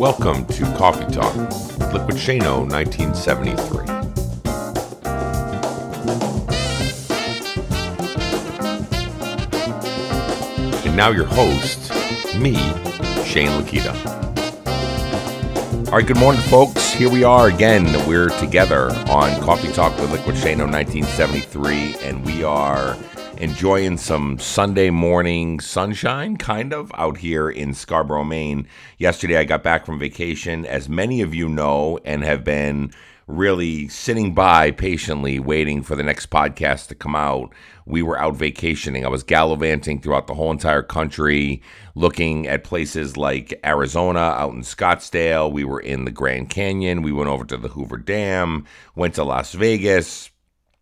Welcome to Coffee Talk, Liquid Shano 1973. And now your host, me, Shane Lakita. All right, good morning, folks. Here we are again. We're together on Coffee Talk with Liquid Shano 1973, and we are enjoying some Sunday morning sunshine, kind of, out here in Scarborough, Maine. Yesterday, I got back from vacation, as many of you know, and have been really sitting by patiently waiting for the next podcast to come out. We were out vacationing. I was gallivanting throughout the whole entire country, looking at places like Arizona, out in Scottsdale. We were in the Grand Canyon. We went over to the Hoover Dam, went to Las Vegas,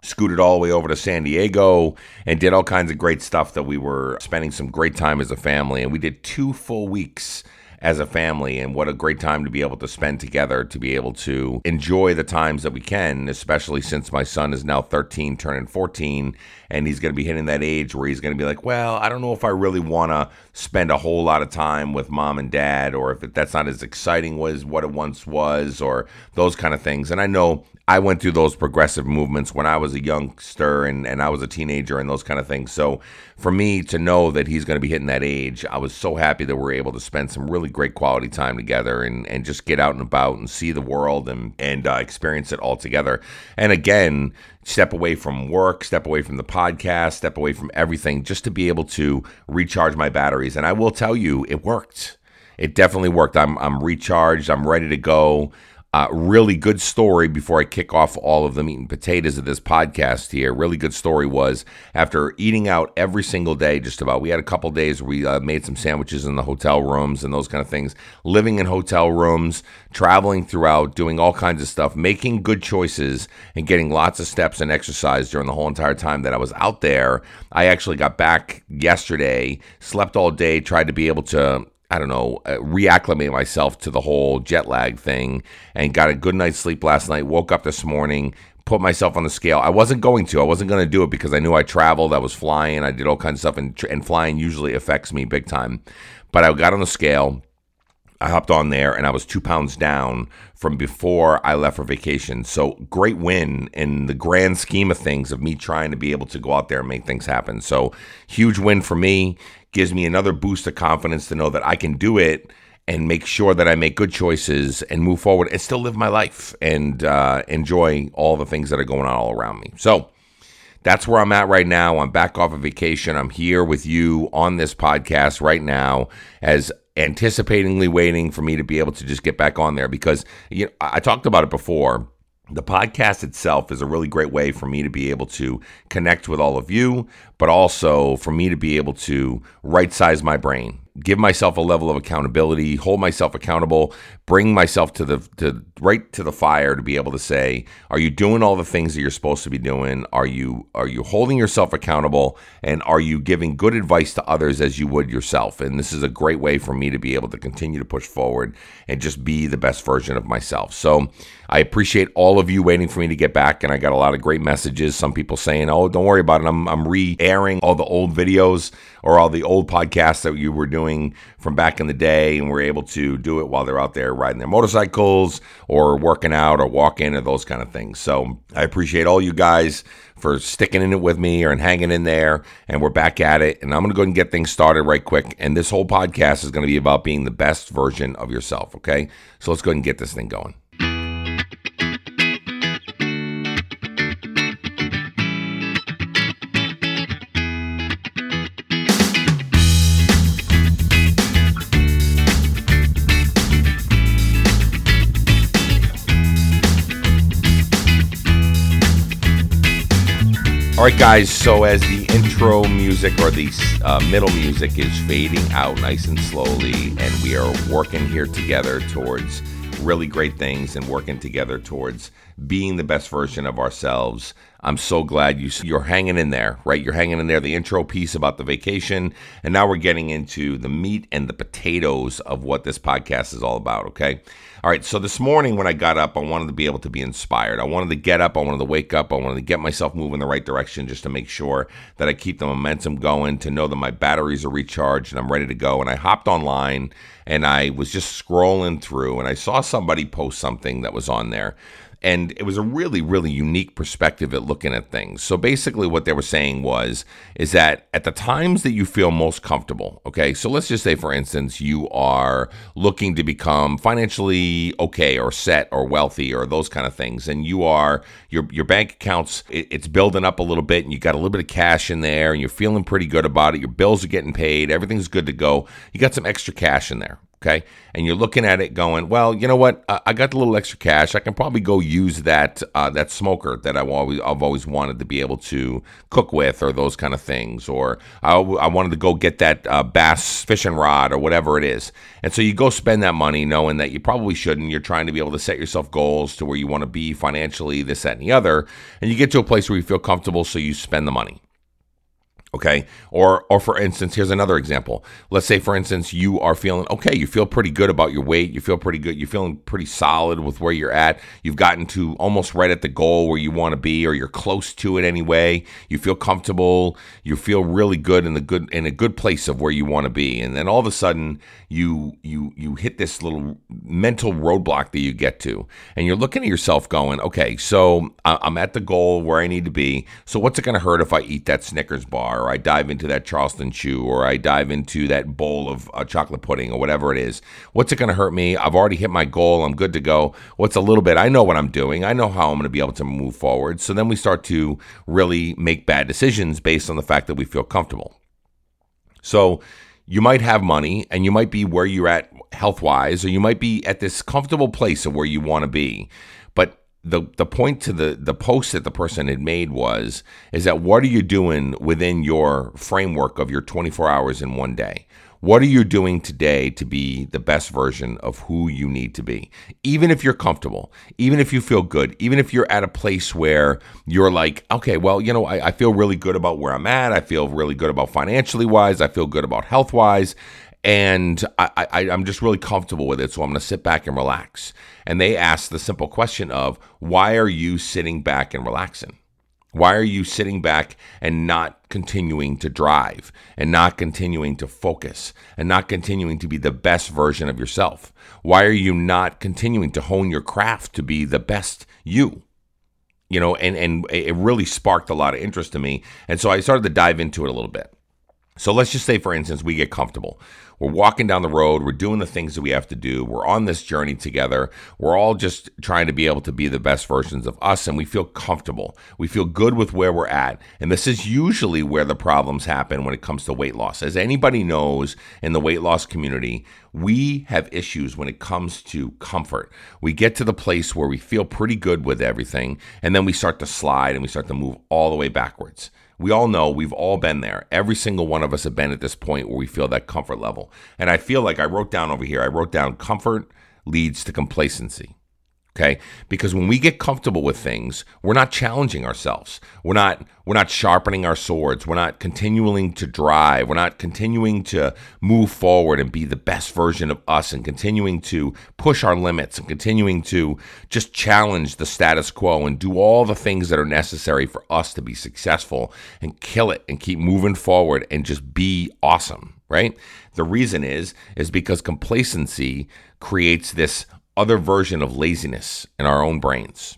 scooted all the way over to San Diego and did all kinds of great stuff that we were spending some great time as a family. And we did two full weeks as a family and what a great time to be able to spend together to be able to enjoy the times that we can especially since my son is now 13 turning 14 and he's going to be hitting that age where he's going to be like well i don't know if i really want to spend a whole lot of time with mom and dad or if that's not as exciting as what it once was or those kind of things and i know I went through those progressive movements when I was a youngster and, and I was a teenager and those kind of things. So for me to know that he's going to be hitting that age, I was so happy that we're able to spend some really great quality time together and, and just get out and about and see the world and, and uh, experience it all together. And again, step away from work, step away from the podcast, step away from everything just to be able to recharge my batteries. And I will tell you, it worked. It definitely worked. I'm, I'm recharged. I'm ready to go. Uh, really good story before I kick off all of the meat and potatoes of this podcast here. Really good story was after eating out every single day, just about. We had a couple days where we uh, made some sandwiches in the hotel rooms and those kind of things. Living in hotel rooms, traveling throughout, doing all kinds of stuff, making good choices, and getting lots of steps and exercise during the whole entire time that I was out there. I actually got back yesterday, slept all day, tried to be able to I don't know, uh, reacclimate myself to the whole jet lag thing and got a good night's sleep last night. Woke up this morning, put myself on the scale. I wasn't going to. I wasn't going to do it because I knew I traveled. I was flying. I did all kinds of stuff, and, and flying usually affects me big time. But I got on the scale. I hopped on there and I was two pounds down from before I left for vacation. So great win in the grand scheme of things of me trying to be able to go out there and make things happen. So huge win for me gives me another boost of confidence to know that I can do it and make sure that I make good choices and move forward and still live my life and uh, enjoy all the things that are going on all around me. So that's where I'm at right now. I'm back off of vacation. I'm here with you on this podcast right now as anticipatingly waiting for me to be able to just get back on there because you know, I talked about it before. The podcast itself is a really great way for me to be able to connect with all of you, but also for me to be able to right size my brain, give myself a level of accountability, hold myself accountable, bring myself to the to right to the fire to be able to say, are you doing all the things that you're supposed to be doing? Are you are you holding yourself accountable and are you giving good advice to others as you would yourself? And this is a great way for me to be able to continue to push forward and just be the best version of myself. So I appreciate all of you waiting for me to get back and I got a lot of great messages. Some people saying, "Oh, don't worry about it. I'm I'm re-airing all the old videos or all the old podcasts that you were doing from back in the day and we're able to do it while they're out there riding their motorcycles or working out or walking or those kind of things. So I appreciate all you guys for sticking in it with me or and hanging in there. And we're back at it. And I'm going to go and get things started right quick. And this whole podcast is going to be about being the best version of yourself. Okay. So let's go and get this thing going. All right, guys. So as the intro music or the uh, middle music is fading out nice and slowly, and we are working here together towards really great things and working together towards being the best version of ourselves. I'm so glad you you're hanging in there, right? You're hanging in there. The intro piece about the vacation, and now we're getting into the meat and the potatoes of what this podcast is all about. Okay, All right, so this morning when I got up, I wanted to be able to be inspired. I wanted to get up, I wanted to wake up, I wanted to get myself moving in the right direction just to make sure that I keep the momentum going, to know that my batteries are recharged and I'm ready to go. And I hopped online and I was just scrolling through and I saw somebody post something that was on there and it was a really, really unique perspective at looking at things. So basically, what they were saying was, is that at the times that you feel most comfortable, okay, so let's just say, for instance, you are looking to become financially okay or set or wealthy or those kind of things, and you are, your, your bank accounts, it, it's building up a little bit and you got a little bit of cash in there and you're feeling pretty good about it. Your bills are getting paid, everything's good to go. You got some extra cash in there, okay? And you're looking at it going well you know what? I got a little extra cash. I can probably go use that uh, that smoker that I've always, I've always wanted to be able to cook with or those kind of things. Or i, I wanted to go get that uh, bass fishing rod or whatever it is. And so you go spend that money knowing that you probably shouldn't. You're trying to be able to set yourself goals to where you want to be financially this that and the other. And you get to a place where you feel comfortable so you spend the money Okay. Or, or for instance, here's another example. Let's say, for instance, you are feeling okay. You feel pretty good about your weight. You feel pretty good. You're feeling pretty solid with where you're at. You've gotten to almost right at the goal where you want to be, or you're close to it anyway. You feel comfortable. You feel really good in the good in a good place of where you want to be. And then all of a sudden, you you you hit this little mental roadblock that you get to, and you're looking at yourself going, okay, so I'm at the goal where I need to be. So what's it going to hurt if I eat that Snickers bar? I dive into that Charleston chew, or I dive into that bowl of uh, chocolate pudding, or whatever it is. What's it going to hurt me? I've already hit my goal. I'm good to go. What's a little bit? I know what I'm doing. I know how I'm going to be able to move forward. So then we start to really make bad decisions based on the fact that we feel comfortable. So you might have money and you might be where you're at health wise, or you might be at this comfortable place of where you want to be. The the point to the the post that the person had made was is that what are you doing within your framework of your 24 hours in one day? What are you doing today to be the best version of who you need to be? Even if you're comfortable even if you feel good even if you're at a place where you're like okay well you know I, I feel really good about where i'm at. I feel really good about financially wise i feel good about health wise and I, I, I'm just really comfortable with it. So I'm going to sit back and relax. And they ask the simple question of, why are you sitting back and relaxing? Why are you sitting back and not continuing to drive and not continuing to focus and not continuing to be the best version of yourself? Why are you not continuing to hone your craft to be the best you? You know, and, and it really sparked a lot of interest in me. And so I started to dive into it a little bit. So let's just say, for instance, we get comfortable. We're walking down the road. We're doing the things that we have to do. We're on this journey together. We're all just trying to be able to be the best versions of us, and we feel comfortable. We feel good with where we're at. And this is usually where the problems happen when it comes to weight loss. As anybody knows in the weight loss community, we have issues when it comes to comfort. We get to the place where we feel pretty good with everything, and then we start to slide and we start to move all the way backwards. We all know we've all been there. Every single one of us have been at this point where we feel that comfort level. And I feel like I wrote down over here, I wrote down comfort leads to complacency. Okay? Because when we get comfortable with things, we're not challenging ourselves. We're not we're not sharpening our swords. We're not continuing to drive. We're not continuing to move forward and be the best version of us and continuing to push our limits and continuing to just challenge the status quo and do all the things that are necessary for us to be successful and kill it and keep moving forward and just be awesome, right? The reason is is because complacency creates this other version of laziness in our own brains.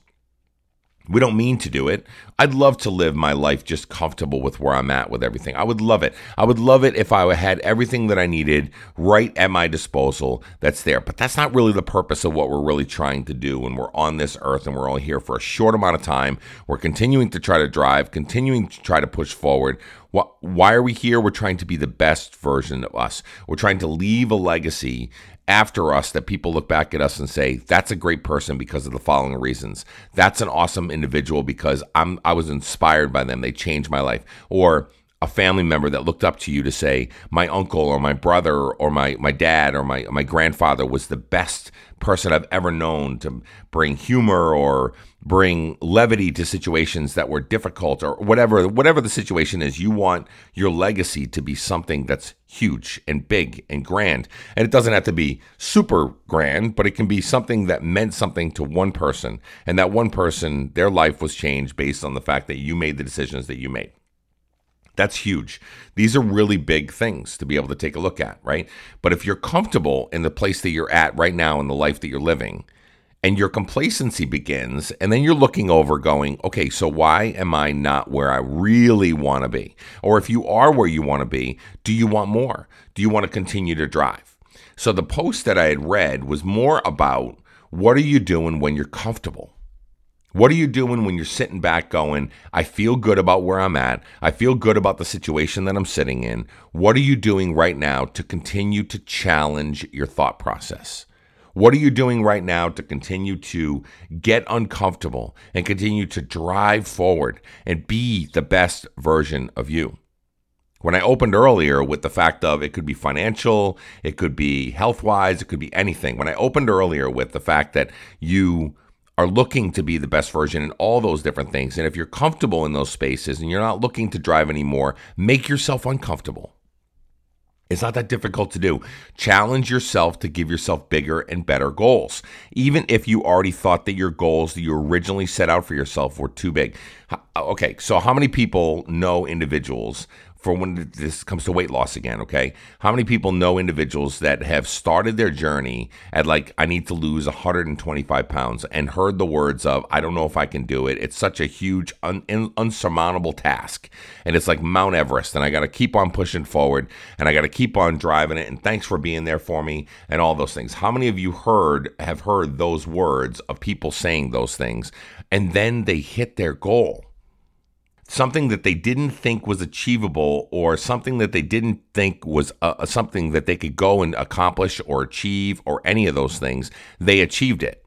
We don't mean to do it. I'd love to live my life just comfortable with where I'm at with everything. I would love it. I would love it if I had everything that I needed right at my disposal that's there. But that's not really the purpose of what we're really trying to do when we're on this earth and we're all here for a short amount of time. We're continuing to try to drive, continuing to try to push forward. Why are we here? We're trying to be the best version of us. We're trying to leave a legacy after us that people look back at us and say that's a great person because of the following reasons. That's an awesome individual because i'm i was inspired by them. They changed my life. Or a family member that looked up to you to say, my uncle or my brother or my, my dad or my, my grandfather was the best person I've ever known to bring humor or bring levity to situations that were difficult or whatever whatever the situation is you want your legacy to be something that's huge and big and grand. And it doesn't have to be super grand but it can be something that meant something to one person and that one person their life was changed based on the fact that you made the decisions that you made that's huge. These are really big things to be able to take a look at, right? But if you're comfortable in the place that you're at right now in the life that you're living, and your complacency begins, and then you're looking over going, okay, so why am I not where I really want to be? Or if you are where you want to be, do you want more? Do you want to continue to drive? So the post that I had read was more about what are you doing when you're comfortable? What are you doing when you're sitting back going, I feel good about where I'm at. I feel good about the situation that I'm sitting in. What are you doing right now to continue to challenge your thought process? What are you doing right now to continue to get uncomfortable and continue to drive forward and be the best version of you? When I opened earlier with the fact of it could be financial, it could be health wise, it could be anything. When I opened earlier with the fact that you are looking to be the best version in all those different things. And if you're comfortable in those spaces and you're not looking to drive anymore, make yourself uncomfortable. It's not that difficult to do. Challenge yourself to give yourself bigger and better goals. Even if you already thought that your goals that you originally set out for yourself were too big. Okay, so how many people know individuals for when this comes to weight loss again, okay? How many people know individuals that have started their journey at like, I need to lose 125 pounds and heard the words of, I don't know if I can do it. It's such a huge, un- unsurmountable task. And it's like Mount Everest. And I got to keep on pushing forward and I got to keep on driving it. And thanks for being there for me and all those things. How many of you heard, have heard those words of people saying those things and then they hit their goal? Something that they didn't think was achievable or something that they didn't think was uh, something that they could go and accomplish or achieve or any of those things they achieved it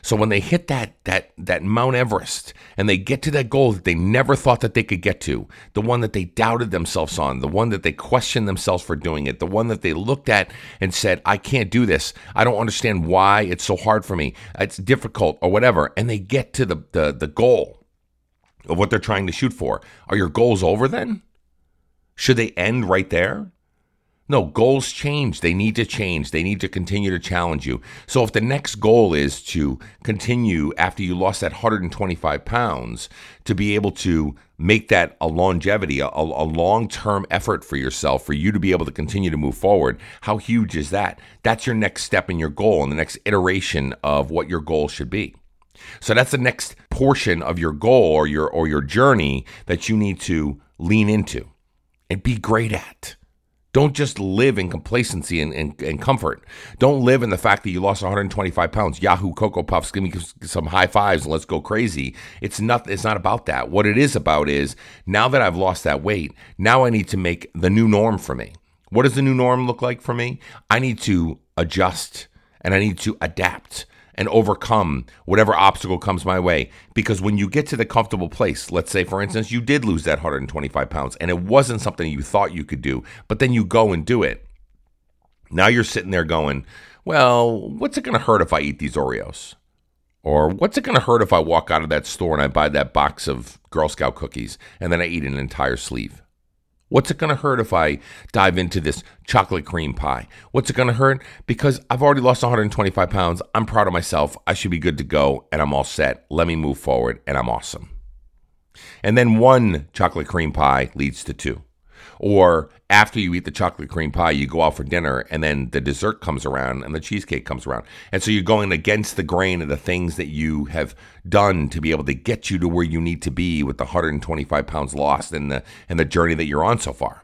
so when they hit that that that Mount Everest and they get to that goal that they never thought that they could get to, the one that they doubted themselves on, the one that they questioned themselves for doing it, the one that they looked at and said, "I can't do this. I don't understand why it's so hard for me. It's difficult or whatever." And they get to the the, the goal of what they're trying to shoot for. Are your goals over then? Should they end right there? No, goals change. They need to change. They need to continue to challenge you. So, if the next goal is to continue after you lost that 125 pounds, to be able to make that a longevity, a, a long term effort for yourself, for you to be able to continue to move forward, how huge is that? That's your next step in your goal and the next iteration of what your goal should be. So that's the next portion of your goal or your or your journey that you need to lean into and be great at. Don't just live in complacency and, and, and, comfort. Don't live in the fact that you lost 125 pounds. Yahoo Cocoa Puffs, give me some high fives and let's go crazy. It's not. It's not about that. What it is about is now that I've lost that weight, now I need to make the new norm for me. What does the new norm look like for me? I need to adjust and I need to adapt and overcome whatever obstacle comes my way. Because when you get to the comfortable place, let's say, for instance, you did lose that 125 pounds and it wasn't something you thought you could do, but then you go and do it. Now you're sitting there going, well, what's it going to hurt if I eat these Oreos? Or what's it going to hurt if I walk out of that store and I buy that box of Girl Scout cookies and then I eat an entire sleeve? What's it going to hurt if I dive into this chocolate cream pie? What's it going to hurt? Because I've already lost 125 pounds. I'm proud of myself. I should be good to go and I'm all set. Let me move forward and I'm awesome. And then one chocolate cream pie leads to two. Or after you eat the chocolate cream pie, you go out for dinner and then the dessert comes around and the cheesecake comes around. And so you're going against the grain of the things that you have done to be able to get you to where you need to be with the 125 pounds lost and the and the journey that you're on so far.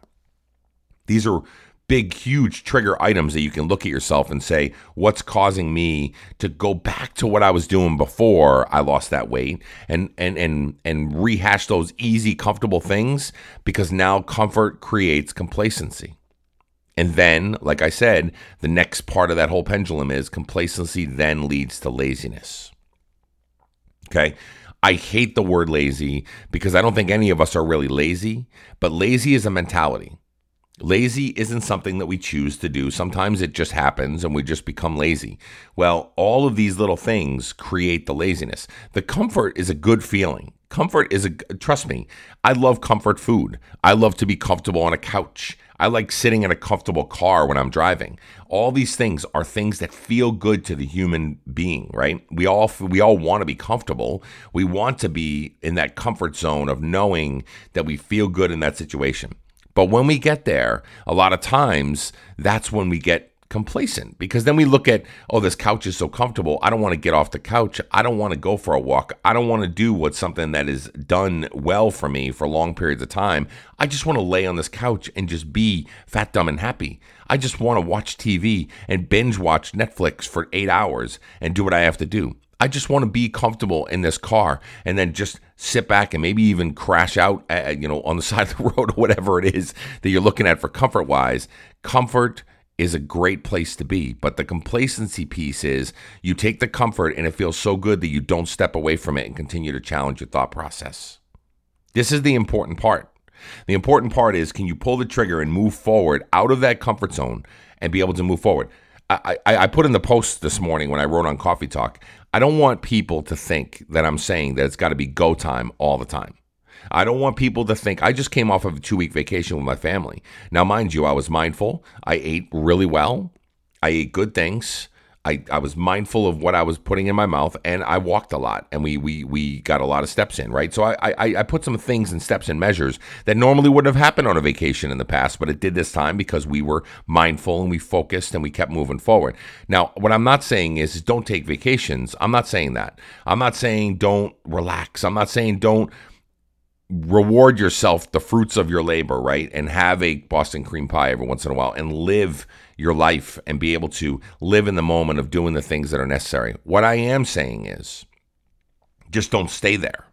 These are big, huge trigger items that you can look at yourself and say, what's causing me to go back to what I was doing before I lost that weight and and and and rehash those easy, comfortable things because now comfort creates complacency. And then, like I said, the next part of that whole pendulum is complacency then leads to laziness. Okay. I hate the word lazy because I don't think any of us are really lazy, but lazy is a mentality. Lazy isn't something that we choose to do. Sometimes it just happens and we just become lazy. Well, all of these little things create the laziness. The comfort is a good feeling. Comfort is a, trust me, I love comfort food. I love to be comfortable on a couch. I like sitting in a comfortable car when I'm driving. All these things are things that feel good to the human being, right? We all we all want to be comfortable. We want to be in that comfort zone of knowing that we feel good in that situation. But when we get there, a lot of times that's when we get complacent because then we look at, oh, this couch is so comfortable. I don't want to get off the couch. I don't want to go for a walk. I don't want to do what's something that is done well for me for long periods of time. I just want to lay on this couch and just be fat, dumb, and happy. I just want to watch TV and binge watch Netflix for eight hours and do what I have to do. I just want to be comfortable in this car and then just sit back and maybe even crash out, uh, you know, on the side of the road or whatever it is that you're looking at for comfort wise. Comfort is a great place to be, but the complacency piece is you take the comfort and it feels so good that you don't step away from it and continue to challenge your thought process. This is the important part. The important part is can you pull the trigger and move forward out of that comfort zone and be able to move forward? I, I, I put in the post this morning when I wrote on Coffee Talk. I don't want people to think that I'm saying that it's got to be go time all the time. I don't want people to think I just came off of a two week vacation with my family. Now, mind you, I was mindful. I ate really well. I ate good things. I, I was mindful of what I was putting in my mouth and I walked a lot and we we we got a lot of steps in, right? So I, I, I put some things and steps and measures that normally wouldn't have happened on a vacation in the past, but it did this time because we were mindful and we focused and we kept moving forward. Now, what I'm not saying is, is don't take vacations. I'm not saying that. I'm not saying don't relax. I'm not saying don't reward yourself the fruits of your labor, right? And have a Boston cream pie every once in a while and live your life and be able to live in the moment of doing the things that are necessary. What I am saying is just don't stay there.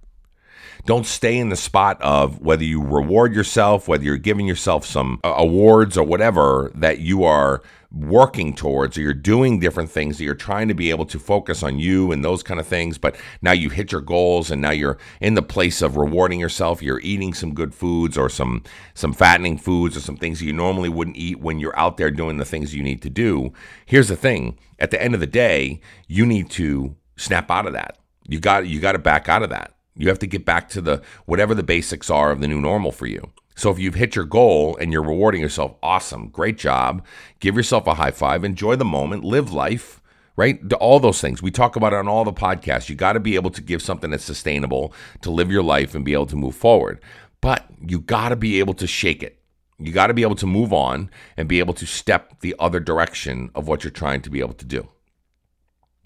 Don't stay in the spot of whether you reward yourself, whether you're giving yourself some awards or whatever that you are working towards or you're doing different things that you're trying to be able to focus on you and those kind of things but now you hit your goals and now you're in the place of rewarding yourself. You're eating some good foods or some some fattening foods or some things you normally wouldn't eat when you're out there doing the things you need to do. Here's the thing. At the end of the day you need to snap out of that. You got you got to back out of that. You have to get back to the whatever the basics are of the new normal for you so if you've hit your goal and you're rewarding yourself, awesome, great job. Give yourself a high five, enjoy the moment, live life, right? All those things. We talk about it on all the podcasts. You got to be able to give something that's sustainable to live your life and be able to move forward. But you got to be able to shake it. You got to be able to move on and be able to step the other direction of what you're trying to be able to do.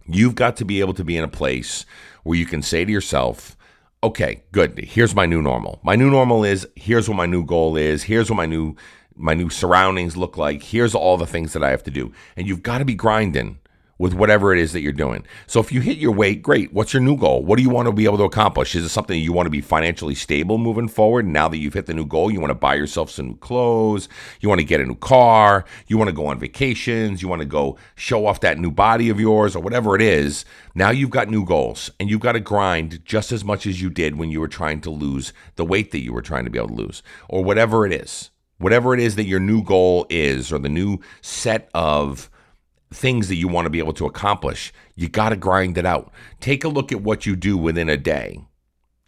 You've got to be able to be in a place where you can say to yourself, okay, good. Here's my new normal. My new normal is here's what my new goal is. Here's what my new my new surroundings look like. Here's all the things that I have to do. And you've got to be grinding with whatever it is that you're doing. So if you hit your weight, great. What's your new goal? What do you want to be able to accomplish? Is it something you want to be financially stable moving forward? Now that you've hit the new goal, you want to buy yourself some new clothes, you want to get a new car, you want to go on vacations, you want to go show off that new body of yours or whatever it is. Now you've got new goals and you've got to grind just as much as you did when you were trying to lose the weight that you were trying to be able to lose or whatever it is. Whatever it is that your new goal is or the new set of things that you want to be able to accomplish, you got to grind it out. Take a look at what you do within a day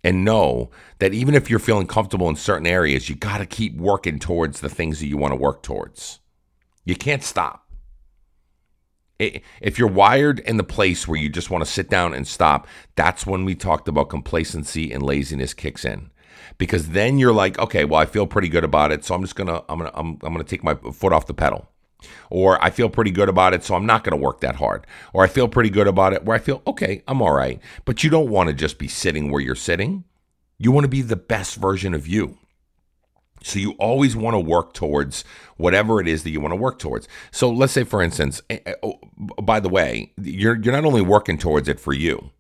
and know that even if you're feeling comfortable in certain areas, you got to keep working towards the things that you want to work towards. You can't stop. If you're wired in the place where you just want to sit down and stop, that's when we talked about complacency and laziness kicks in. Because then you're like, okay, well, I feel pretty good about it, so I'm just gonna, I'm gonna, I'm, I'm gonna take my foot off the pedal. Or I feel pretty good about it, so I'm not going to work that hard. Or I feel pretty good about it where I feel, okay, I'm all right. But you don't want to just be sitting where you're sitting. You want to be the best version of you. So you always want to work towards whatever it is that you want to work towards. So let's say, for instance, eh, eh, oh, by the way, you're you're not only working towards it for you,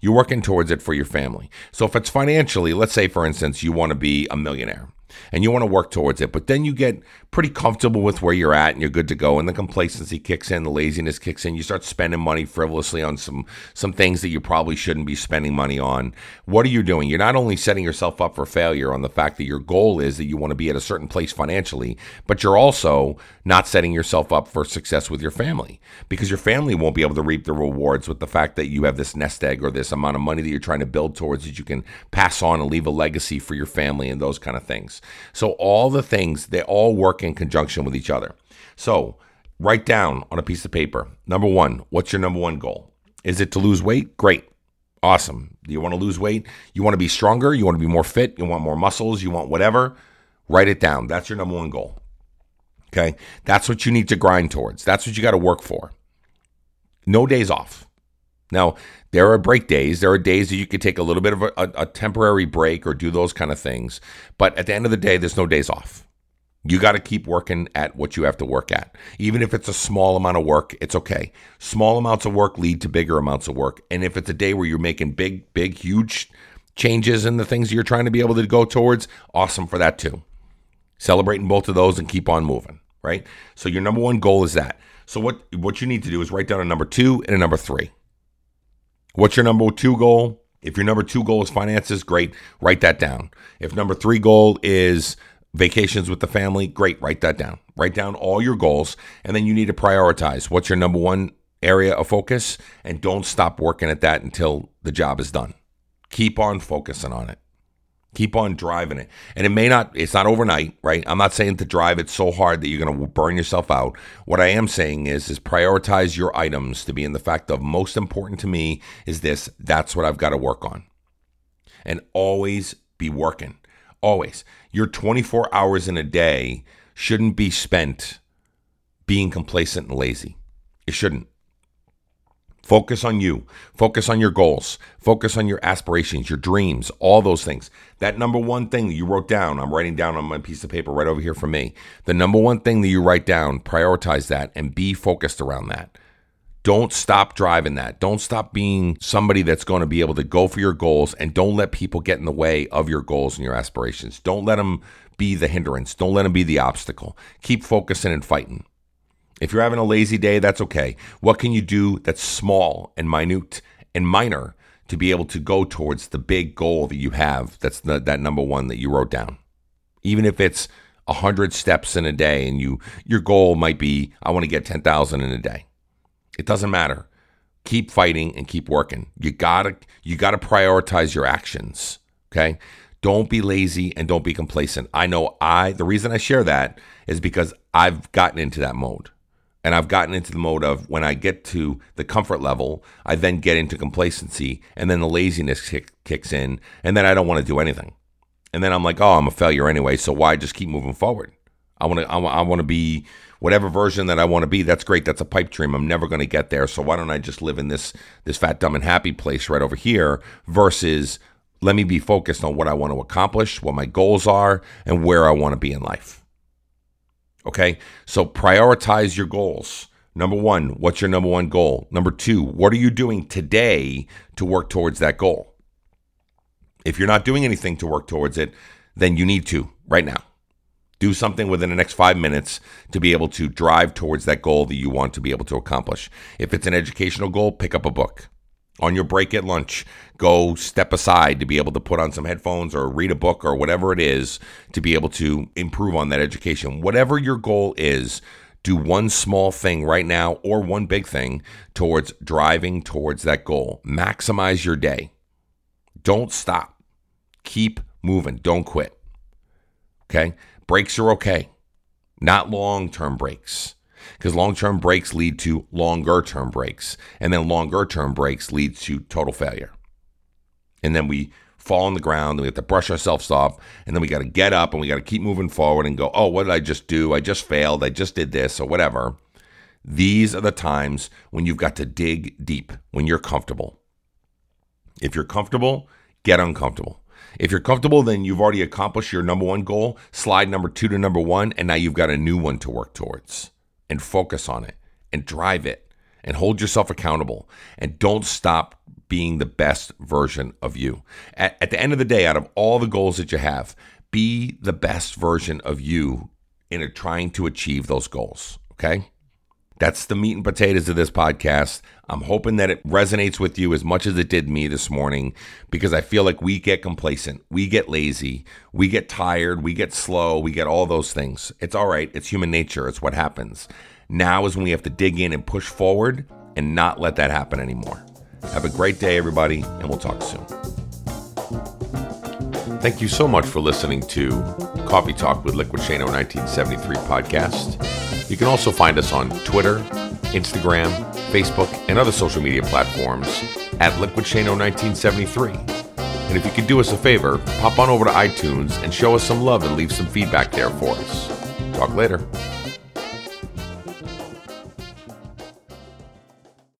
you're working towards it for your family. So if it's financially, let's say, for instance, you want to be a millionaire. And you want to work towards it. But then you get pretty comfortable with where you're at and you're good to go. And the complacency kicks in, the laziness kicks in. You start spending money frivolously on some some things that you probably shouldn't be spending money on. What are you doing? You're not only setting yourself up for failure on the fact that your goal is that you want to be at a certain place financially, but you're also not setting yourself up for success with your family because your family won't be able to reap the rewards with the fact that you have this nest egg or this amount of money that you're trying to build towards that you can pass on and leave a legacy for your family and those kind of things. So all the things they all work in conjunction with each other. So write down on a piece of paper. Number 1, what's your number 1 goal? Is it to lose weight? Great. Awesome. Do you want to lose weight? You want to be stronger? You want to be more fit? You want more muscles? You want whatever? Write it down. That's your number one goal. Okay. That's what you need to grind towards. That's what you got to work for. No days off. Now, there are break days. There are days that you could take a little bit of a, a, temporary break or do those kind of things. But at the end of the day, there's no days off. You got to keep working at what you have to work at. Even if it's a small amount of work, it's okay. Small amounts of work lead to bigger amounts of work. And if it's a day where you're making big, big, huge changes in the things you're trying to be able to go towards, awesome for that too. Celebrating both of those and keep on moving, right? So your number one goal is that. So what what you need to do is write down a number 2 and a number 3. What's your number 2 goal? If your number 2 goal is finances, great, write that down. If number 3 goal is vacations with the family, great, write that down. Write down all your goals and then you need to prioritize. What's your number 1 area of focus and don't stop working at that until the job is done. Keep on focusing on it. Keep on driving it. And it may not, it's not overnight, right? I'm not saying to drive it so hard that you're going to burn yourself out. What I am saying is, is prioritize your items to be in the fact of most important to me is this. That's what I've got to work on. And always be working. Always. Your 24 hours in a day shouldn't be spent being complacent and lazy. It shouldn't. Focus on you. Focus on your goals. Focus on your aspirations, your dreams, all those things. That number one thing that you wrote down, I'm writing down on my piece of paper right over here for me. The number one thing that you write down, prioritize that and be focused around that. Don't stop driving that. Don't stop being somebody that's going to be able to go for your goals and don't let people get in the way of your goals and your aspirations. Don't let them be the hindrance. Don't let them be the obstacle. Keep focusing and fighting. If you're having a lazy day, that's okay. What can you do that's small and minute and minor to be able to go towards the big goal that you have? That's the, that number one that you wrote down. Even if it's a hundred steps in a day, and you your goal might be I want to get ten thousand in a day. It doesn't matter. Keep fighting and keep working. You gotta you gotta prioritize your actions. Okay. Don't be lazy and don't be complacent. I know I the reason I share that is because I've gotten into that mode. And I've gotten into the mode of when I get to the comfort level, I then get into complacency, and then the laziness kick, kicks in, and then I don't want to do anything. And then I'm like, oh, I'm a failure anyway, so why just keep moving forward? I want to, I, I want to be whatever version that I want to be. That's great. That's a pipe dream. I'm never going to get there. So why don't I just live in this this fat, dumb, and happy place right over here? Versus let me be focused on what I want to accomplish, what my goals are, and where I want to be in life. Okay. So prioritize your goals. Number one, what's your number one goal? Number two, what are you doing today to work towards that goal? If you're not doing anything to work towards it, then you need to right now. Do something within the next five minutes to be able to drive towards that goal that you want to be able to accomplish. If it's an educational goal, pick up a book on your break at lunch, go step aside to be able to put on some headphones or read a book or whatever it is to be able to improve on that education. Whatever your goal is, do one small thing right now or one big thing towards driving towards that goal. Maximize your day. Don't stop. Keep moving. Don't quit. Okay? Breaks are okay, not long term breaks because long term breaks lead to longer term breaks. And then longer term breaks lead to total failure. And then we fall on the ground and we have to brush ourselves off. And then we got to get up and we got to keep moving forward and go, oh, what did I just do? I just failed. I just did this or whatever. These are the times when you've got to dig deep, when you're comfortable. If you're comfortable, get uncomfortable. If you're comfortable, then you've already accomplished your number one goal. Slide number two to number one, and now you've got a new one to work towards and focus on it and drive it and hold yourself accountable and don't stop being the best version of you. At, at, the end of the day, out of all the goals that you have, be the best version of you in a, trying to achieve those goals. Okay. That's the meat and potatoes of this podcast. I'm hoping that it resonates with you as much as it did me this morning because I feel like we get complacent, we get lazy, we get tired, we get slow, we get all those things. It's all right. It's human nature. It's what happens. Now is when we have to dig in and push forward and not let that happen anymore. Have a great day, everybody, and we'll talk soon. Thank you so much for listening to Coffee Talk with Liquid Shano 1973 podcast. You can also find us on Twitter, Instagram, Facebook, and other social media platforms at Liquid Shano 1973. And if you could do us a favor, pop on over to iTunes and show us some love and leave some feedback there for us. Talk later.